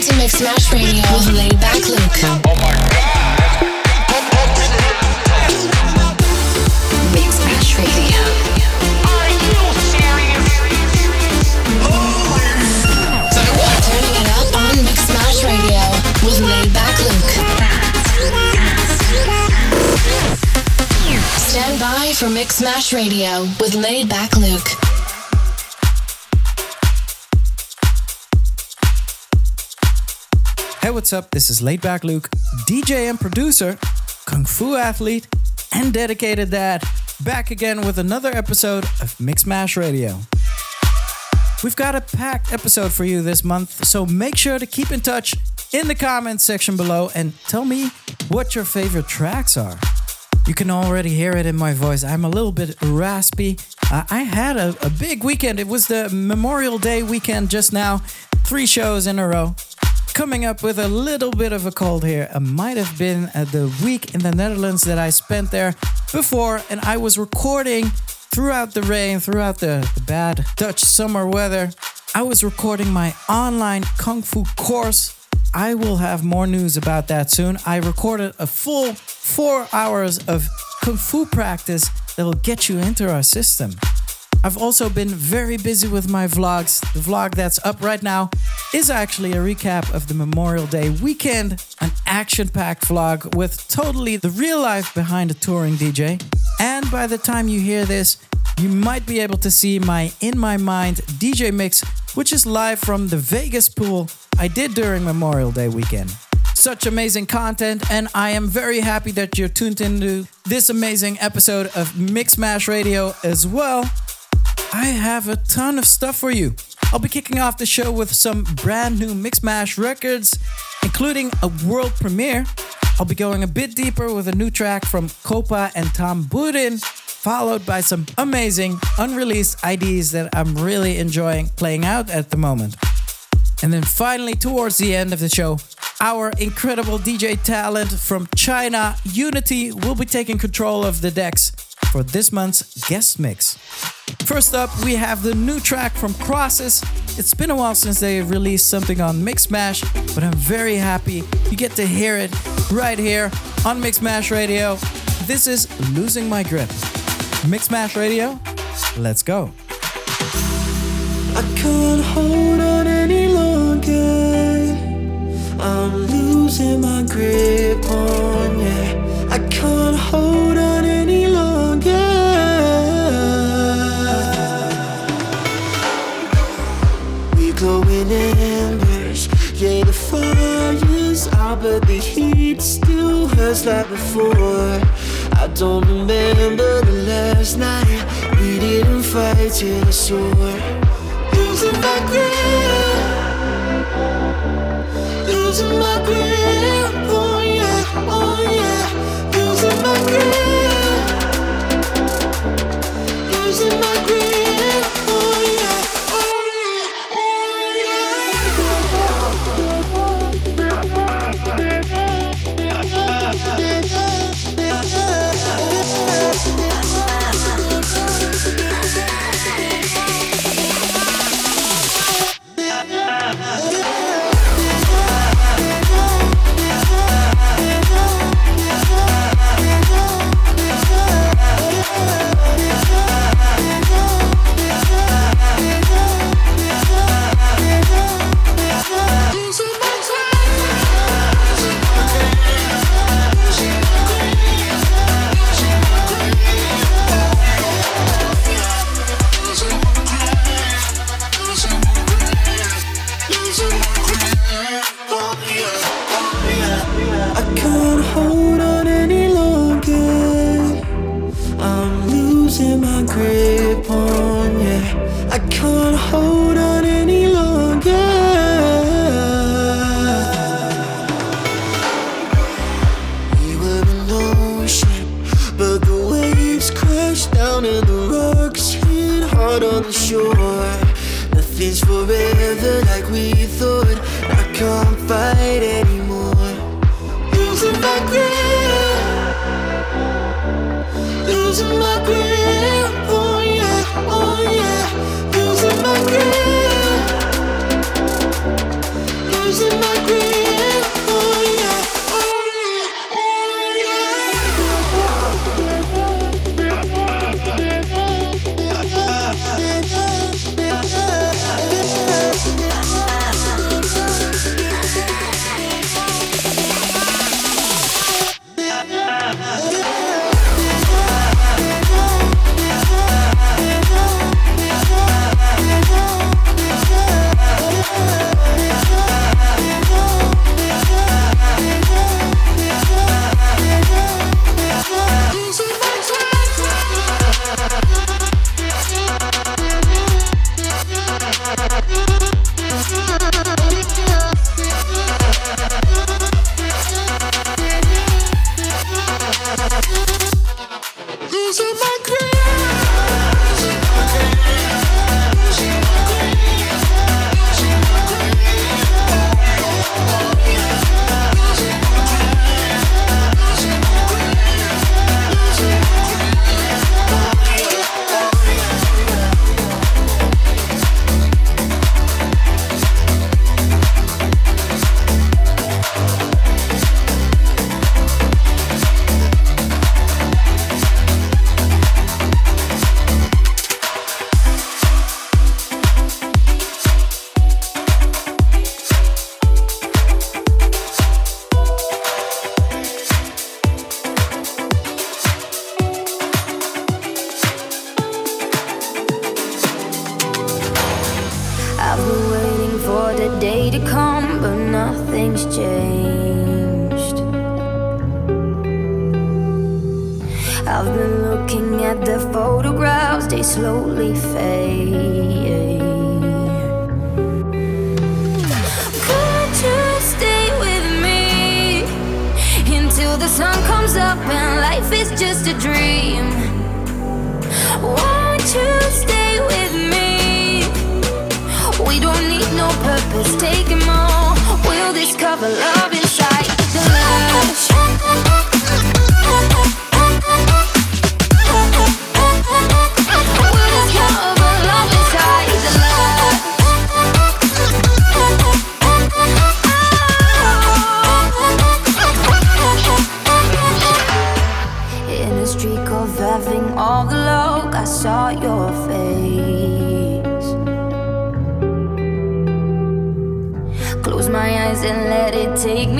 listening to Mix Mash Radio with Laid Luke. Oh my god! Mix Mash Radio. Are you serious? Turning it up on Mix Mash Radio with Laid Luke. Stand by for Mix Mash Radio with Laid Back Luke. Hey, what's up? This is Laid Back Luke, DJ and producer, Kung Fu athlete, and dedicated dad, back again with another episode of Mix Mash Radio. We've got a packed episode for you this month, so make sure to keep in touch in the comments section below and tell me what your favorite tracks are. You can already hear it in my voice. I'm a little bit raspy. Uh, I had a, a big weekend. It was the Memorial Day weekend just now, three shows in a row coming up with a little bit of a cold here. It might have been uh, the week in the Netherlands that I spent there before, and I was recording throughout the rain, throughout the, the bad Dutch summer weather. I was recording my online Kung Fu course. I will have more news about that soon. I recorded a full four hours of Kung Fu practice that will get you into our system. I've also been very busy with my vlogs. The vlog that's up right now is actually a recap of the Memorial Day weekend, an action packed vlog with totally the real life behind a touring DJ. And by the time you hear this, you might be able to see my In My Mind DJ mix, which is live from the Vegas pool I did during Memorial Day weekend. Such amazing content, and I am very happy that you're tuned into this amazing episode of Mix Mash Radio as well. I have a ton of stuff for you. I'll be kicking off the show with some brand new Mix Mash records, including a world premiere. I'll be going a bit deeper with a new track from Kopa and Tom Budin, followed by some amazing unreleased IDs that I'm really enjoying playing out at the moment. And then finally, towards the end of the show, our incredible DJ talent from China, Unity, will be taking control of the decks for this month's guest mix. First up, we have the new track from Krosses. It's been a while since they released something on Mixmash, but I'm very happy you get to hear it right here on Mixmash Radio. This is Losing My Grip. Mixmash Radio, let's go. I can't hold on any longer. I'm losing my grip on you. But the heat still hurts like before. I don't remember the last night we didn't fight till I saw. Losing my grip, losing my grip, oh yeah, oh yeah, losing my grip,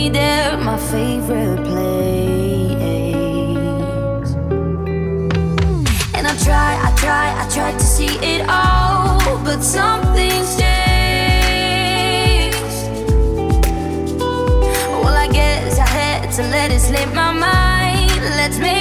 me there, my favorite place. And I try, I try, I try to see it all, but something's changed. Well, I guess I had to let it slip my mind. Let's make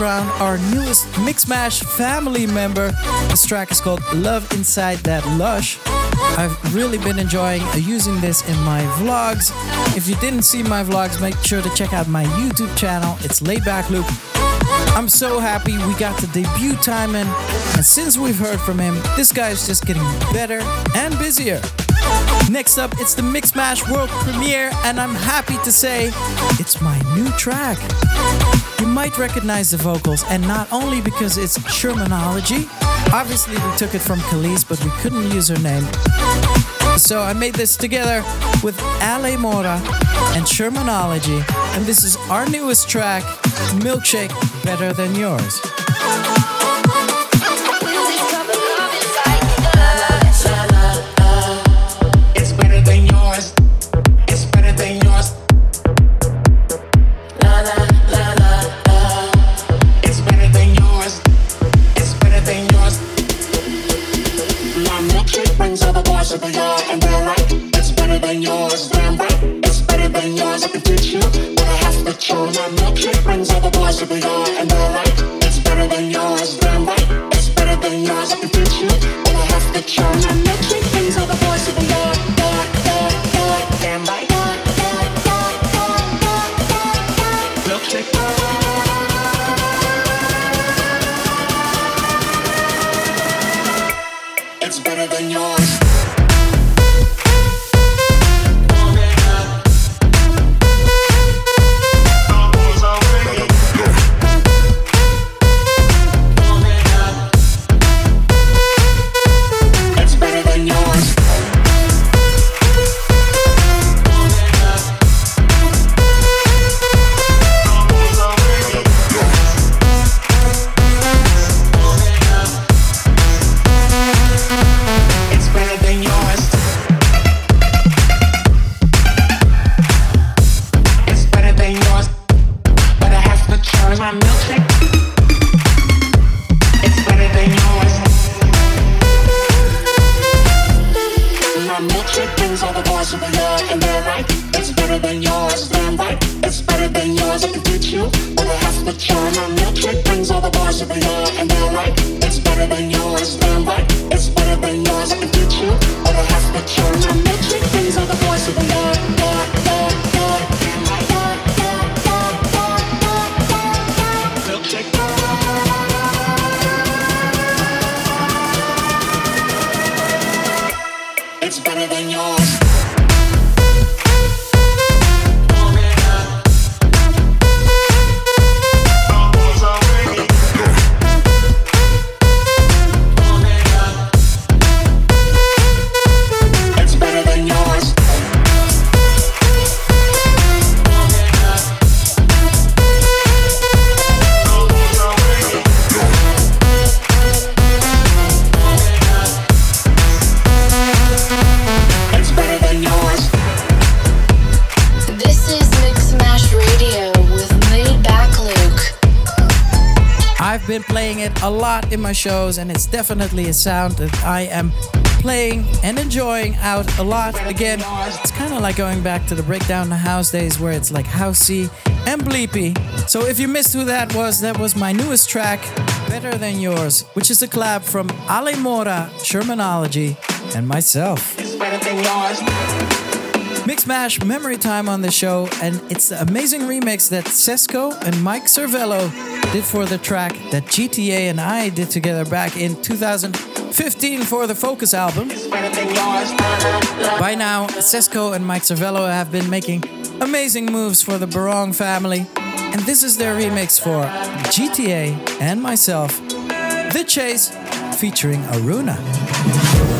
background, our newest Mixmash family member. This track is called Love Inside That Lush. I've really been enjoying using this in my vlogs. If you didn't see my vlogs, make sure to check out my YouTube channel. It's Laidback Luke. I'm so happy we got the debut TYMEN, and since we've heard from him, this guy is just getting better and busier. Next up, it's the Mix Mash World Premiere, and I'm happy to say it's my new track. You might recognize the vocals, and not only because it's Shermanology. Obviously, we took it from Kelis, but we couldn't use her name. So I made this together with Ale Mora and Shermanology, and this is our newest track, Milkshake Better Than Yours. And it's definitely a sound that I am playing and enjoying out a lot. Again, it's kind of like going back to the Breakdown the House days where it's like housey and bleepy. So if you missed who that was, that was my newest track, Better Than Yours, which is a collab from Ale Mora, Shermanology, and myself. Mix Mash Memory Time on the show, and it's the amazing remix that Cesqeaux and Mike Cervello did for the track that GTA and I did together back in 2015 for the Focus album. By now, Cesqeaux and Mike Cervello have been making amazing moves for the Barong family, and this is their remix for GTA and myself, The Chase, featuring Aruna.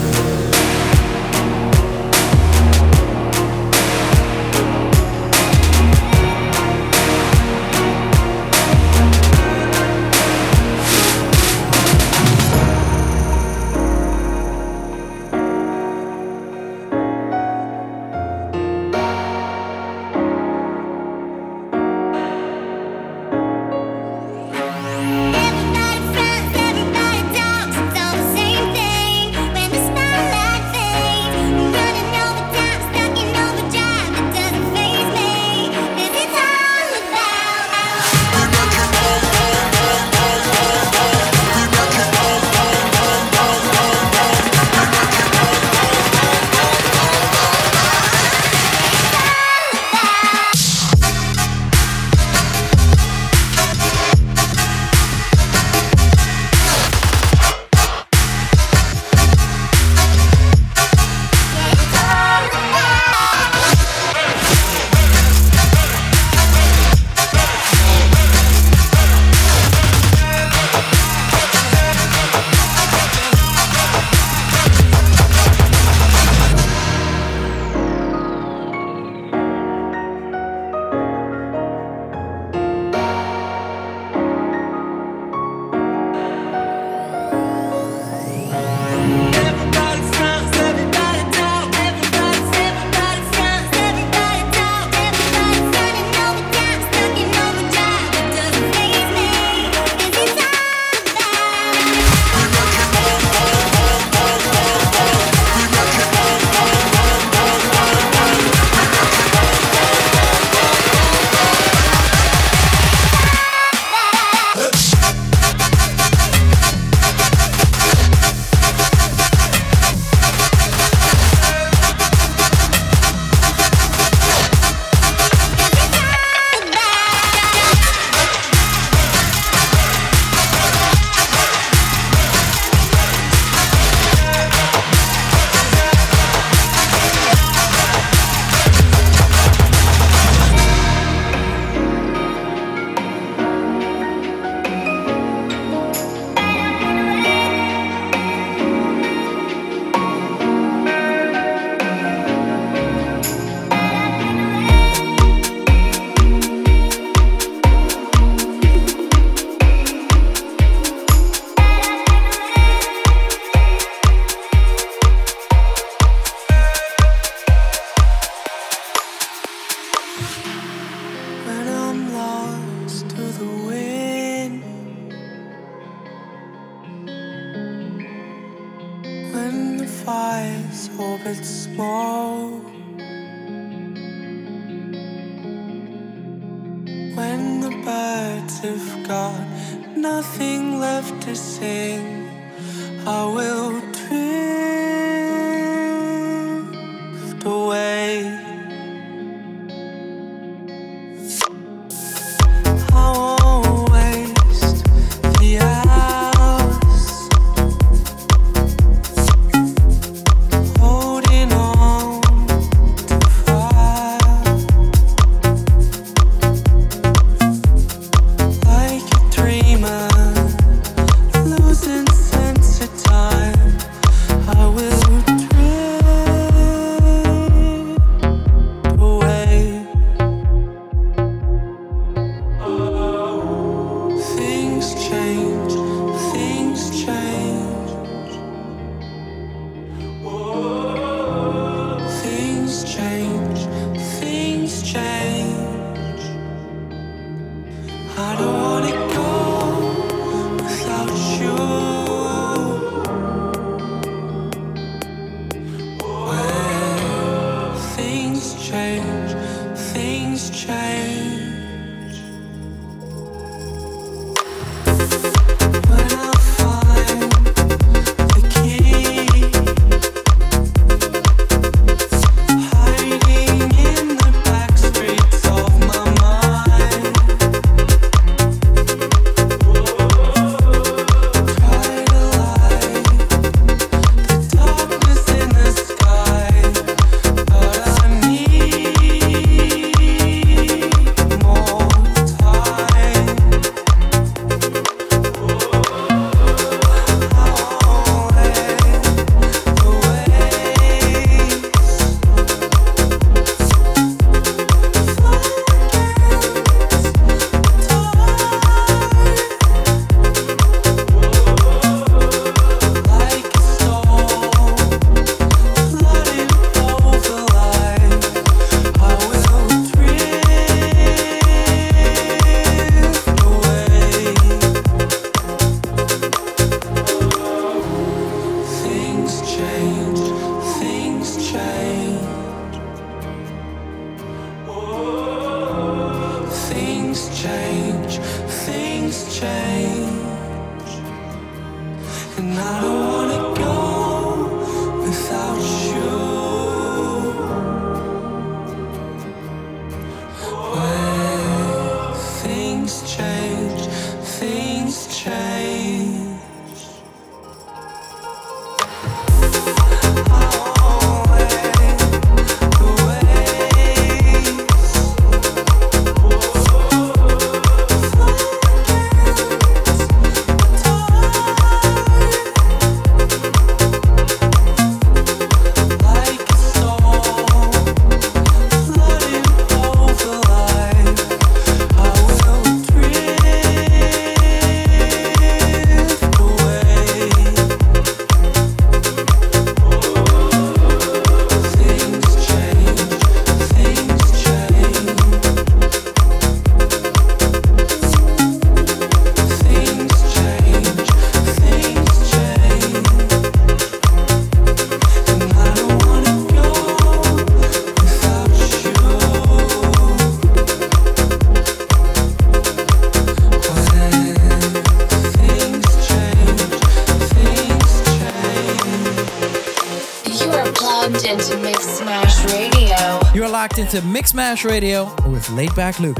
Locked into Mix Mash Radio with Laidback Luke.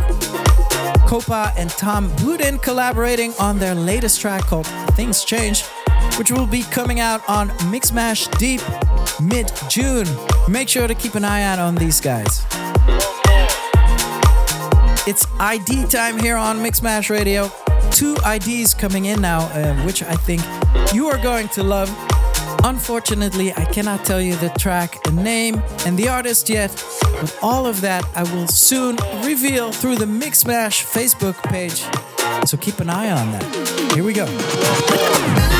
Kopa and Tom Budin collaborating on their latest track called Things Change, which will be coming out on Mix Mash Deep mid June. Make sure to keep an eye out on these guys. It's ID time here on Mix Mash Radio. Two IDs coming in now, uh, which I think you are going to love. Unfortunately, I cannot tell you the track name and the artist yet, but all of that I will soon reveal through the Mix Mash Facebook page. So keep an eye on that. Here we go.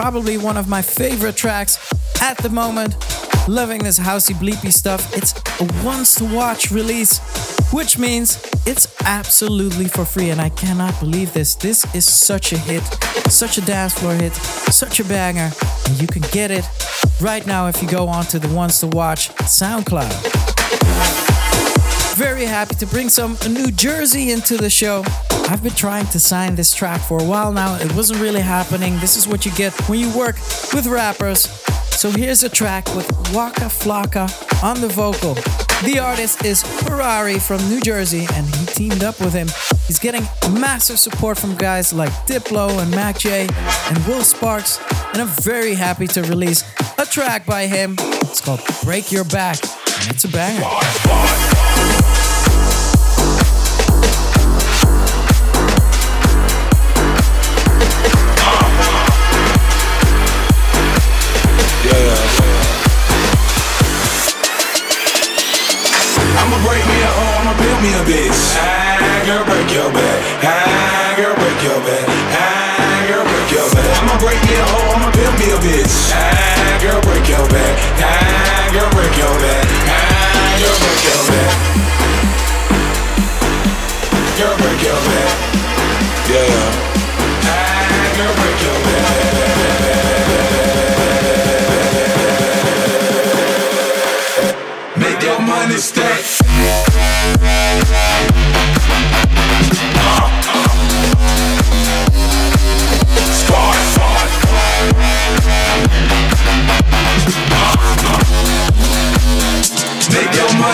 probably one of my favorite tracks at the moment. Loving this housey bleepy stuff. It's a ones to watch release, which means it's absolutely for free. And I cannot believe this. This is such a hit, such a dance floor hit, such a banger. And you can get it right now if you go on to the Ones to Watch SoundCloud. Very happy to bring some New Jersey into the show. I've been trying to sign this track for a while now. It wasn't really happening. This is what you get when you work with rappers. So here's a track with Waka Flocka on the vocal. The artist is Purari from New Jersey and he teamed up with him. He's getting massive support from guys like Diplo and MAKJ and Will Sparks. And I'm very happy to release a track by him. It's called Break Your Back and it's a banger. Me a bitch. Ah, break your back. Ah, break your back. Ah, break your back. I'ma break me a hoe, I'ma build me a bitch. Ah, break your back. Ah, break your back. Ah, break your back.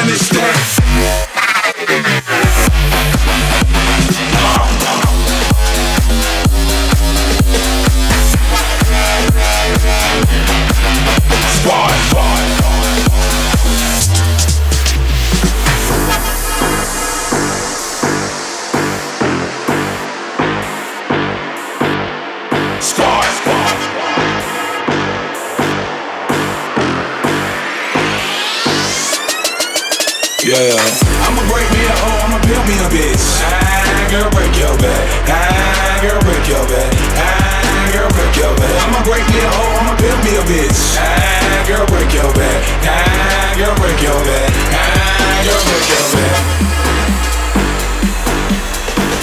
Make Yeah, I'ma break me a hoe, I'ma build me a bitch. Ah, girl, break your back. Ah, girl, break your back. Ah, girl, break your back. I'ma break me a hoe, I'ma build me a bitch. Ah, girl, break your back. Ah, girl, break your back. Ah, girl, break your back.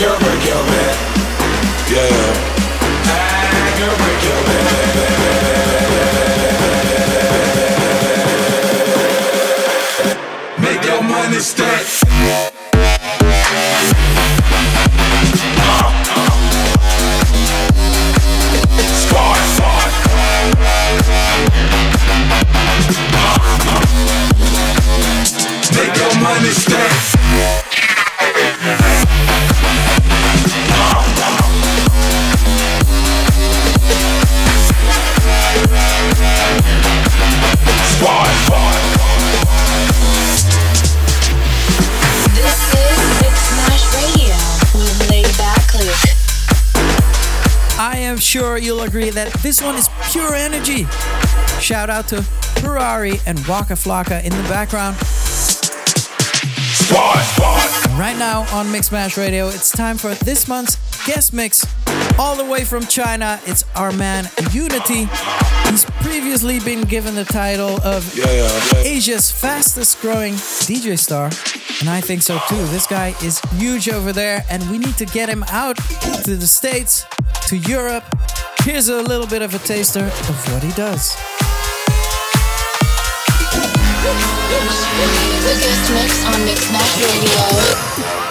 Girl, break your back. Yeah. Ah, girl, break sure you'll agree that this one is pure energy. Shout out to Purari and Waka Flocka in the background. And right now on Mixmash Radio, it's time for this month's guest mix. All the way from China, it's our man Unity. He's previously been given the title of Yeah, yeah, yeah. Asia's fastest growing DJ star. And I think so too. This guy is huge over there, and we need to get him out to the States, to Europe. Here's a little bit of a taster of what he does. The guest mix on Mixmash Radio.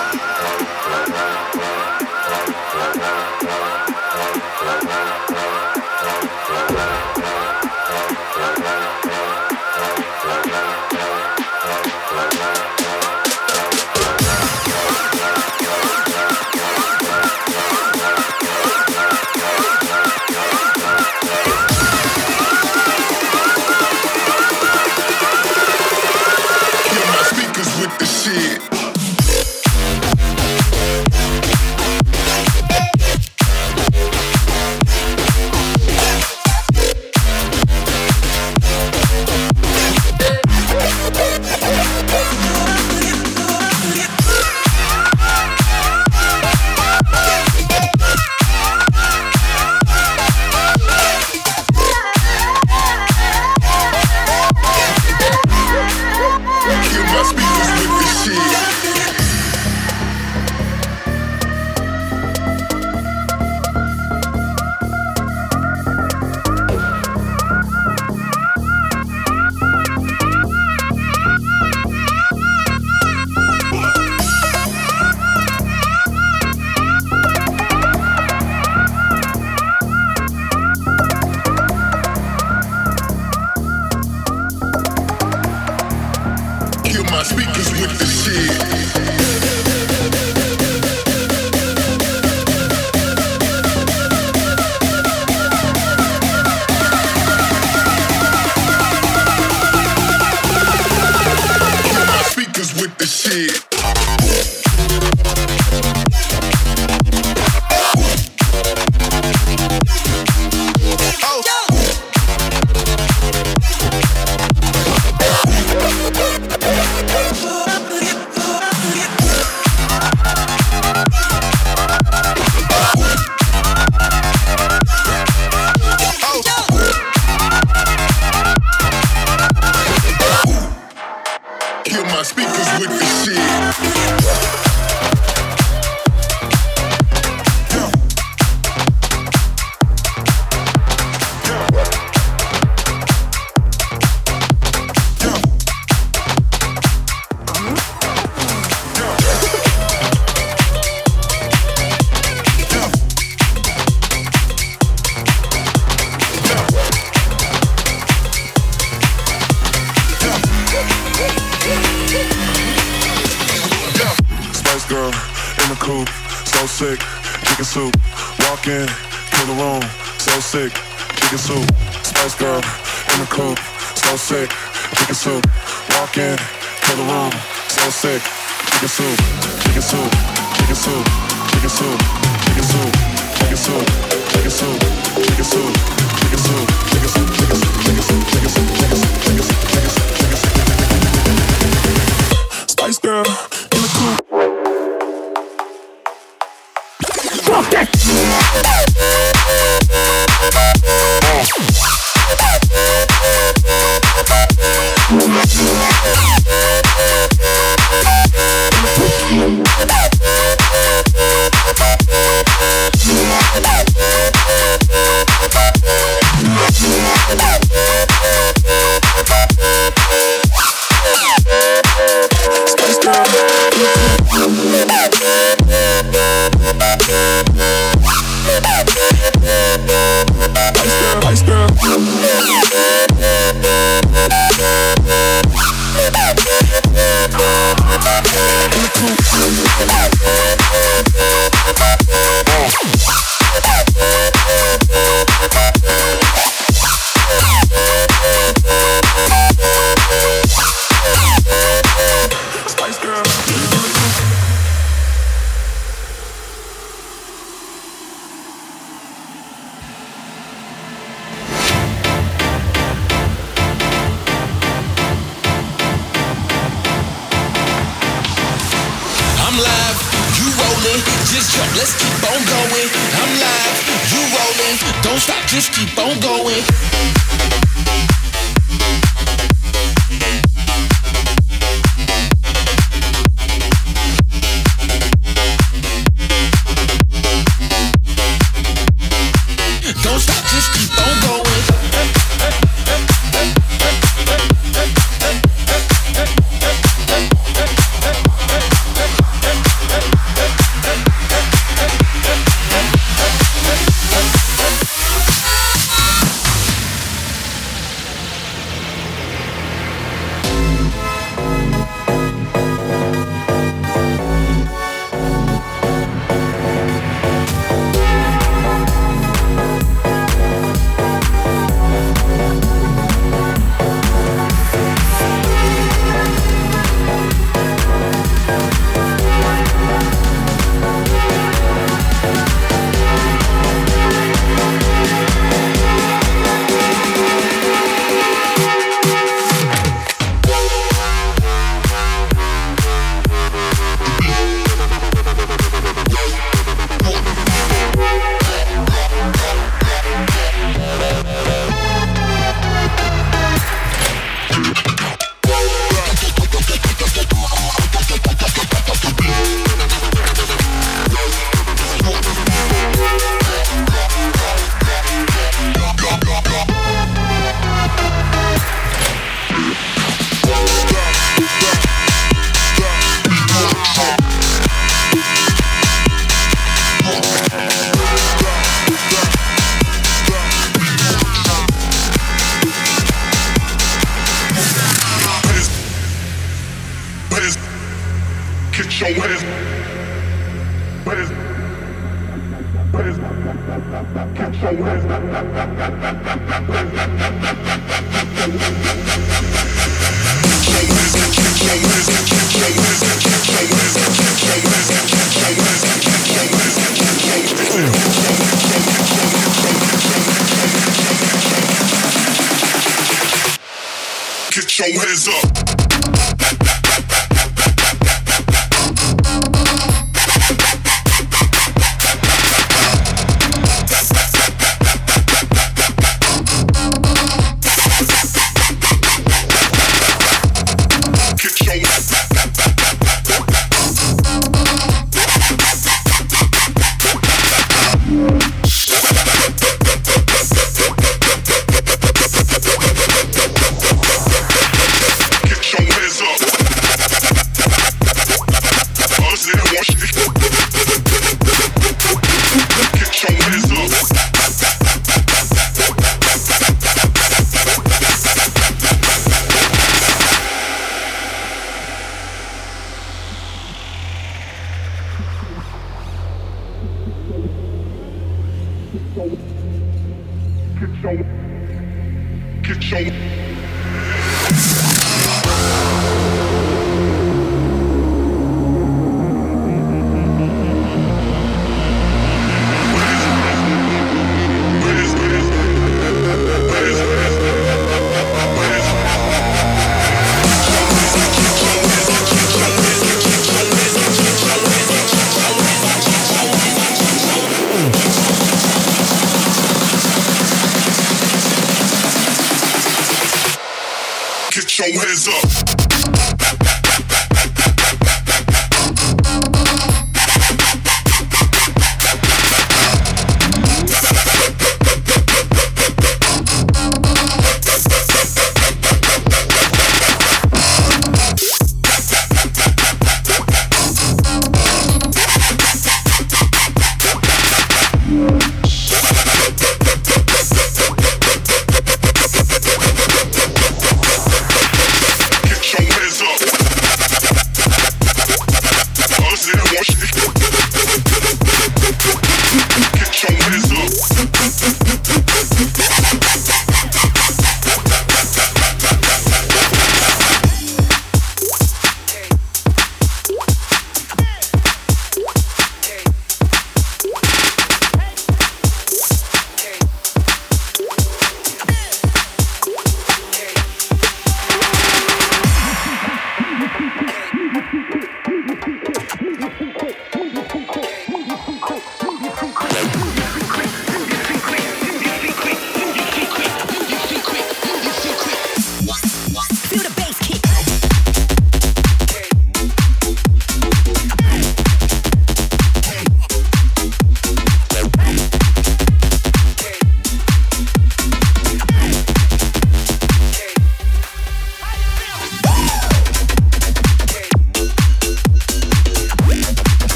Oh.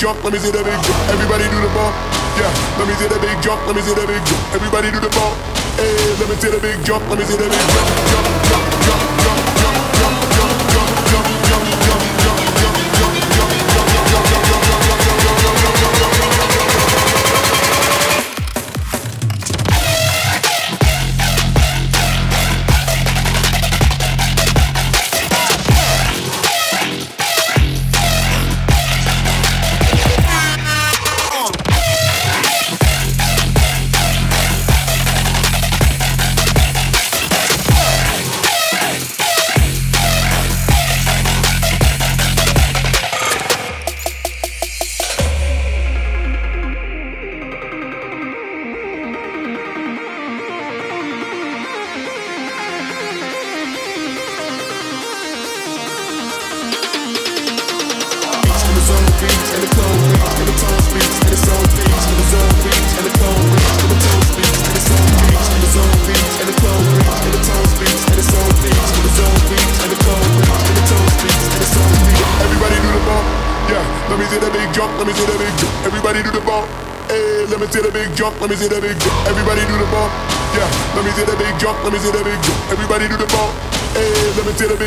jump, let me see that big jump. Everybody do the bump. Yeah, let me see that big jump, let me see that big jump. Everybody do the bump. Hey, let me see the big jump, let me see that big jump, jump, jump, jump.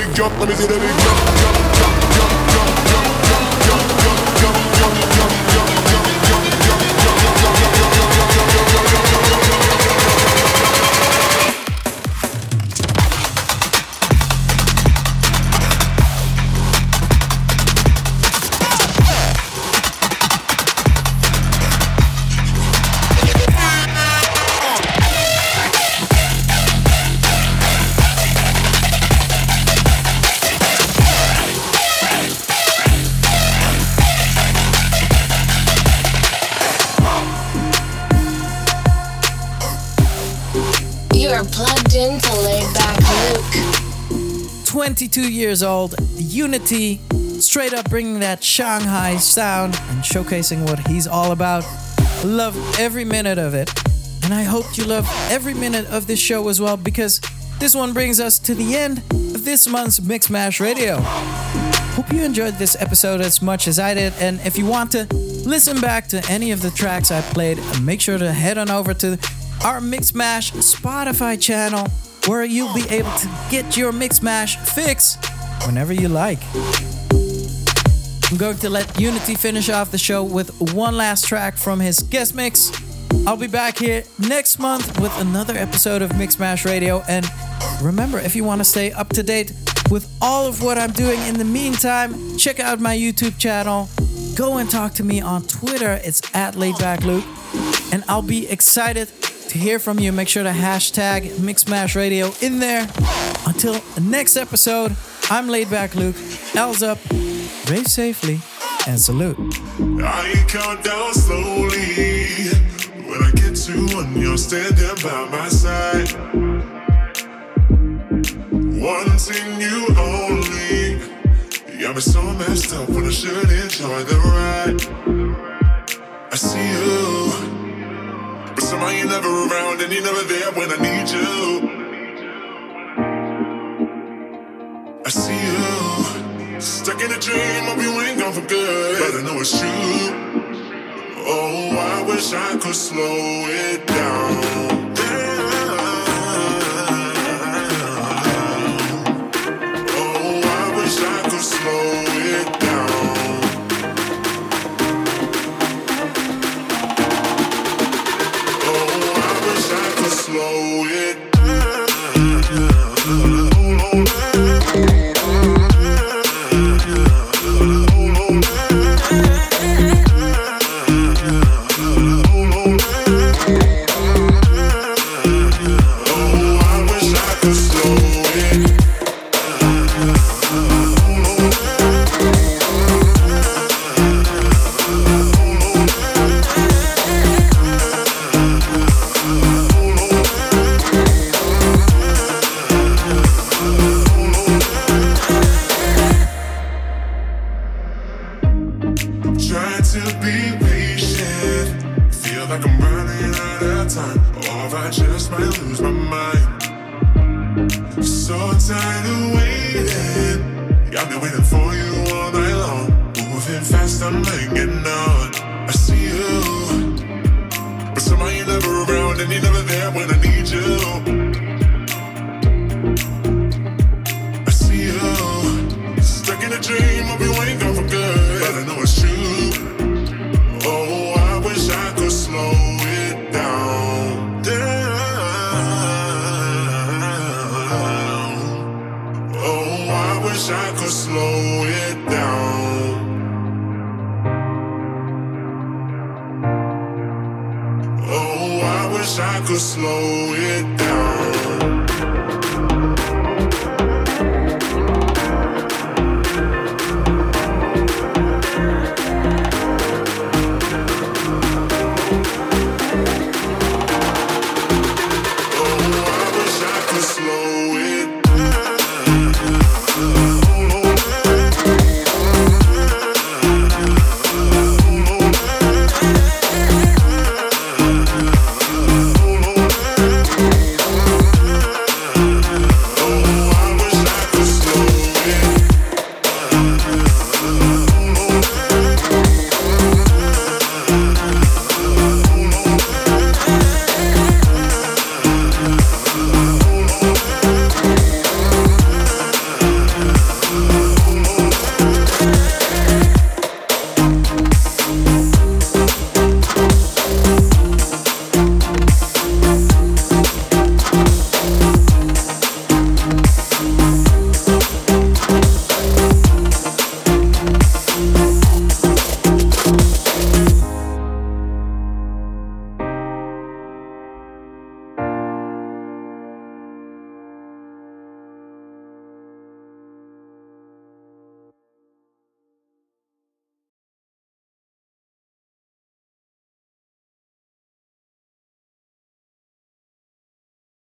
big jump, let me see the big jump, jump, jump. 22 years old, Unity, straight up bringing that Shanghai sound and showcasing what he's all about. Love every minute of it. And I hope you love every minute of this show as well because this one brings us to the end of this month's Mixmash Radio. Hope you enjoyed this episode as much as I did. And if you want to listen back to any of the tracks I played, make sure to head on over to our Mixmash Spotify channel where you'll be able to get your Mixmash fix whenever you like. I'm going to let Unity finish off the show with one last track from his guest mix. I'll be back here next month with another episode of Mixmash Radio. And remember, if you want to stay up to date with all of what I'm doing in the meantime, check out my YouTube channel. Go and talk to me on Twitter. It's at LaidBackLuke. And I'll be excited to hear from you. Make sure to hashtag Mixmash Radio in there. Until next episode, I'm Laidback Luke. L's up, rave safely, and salute. I count down slowly. When I get to one, you're standing by my side. Wanting you only. You got me so messed up when I should enjoy the ride. I see you. Somehow you're never around and you're never there when I need you. I see you. Stuck in a dream of you ain't gone for good. But I know it's true. Oh, I wish I could slow it down.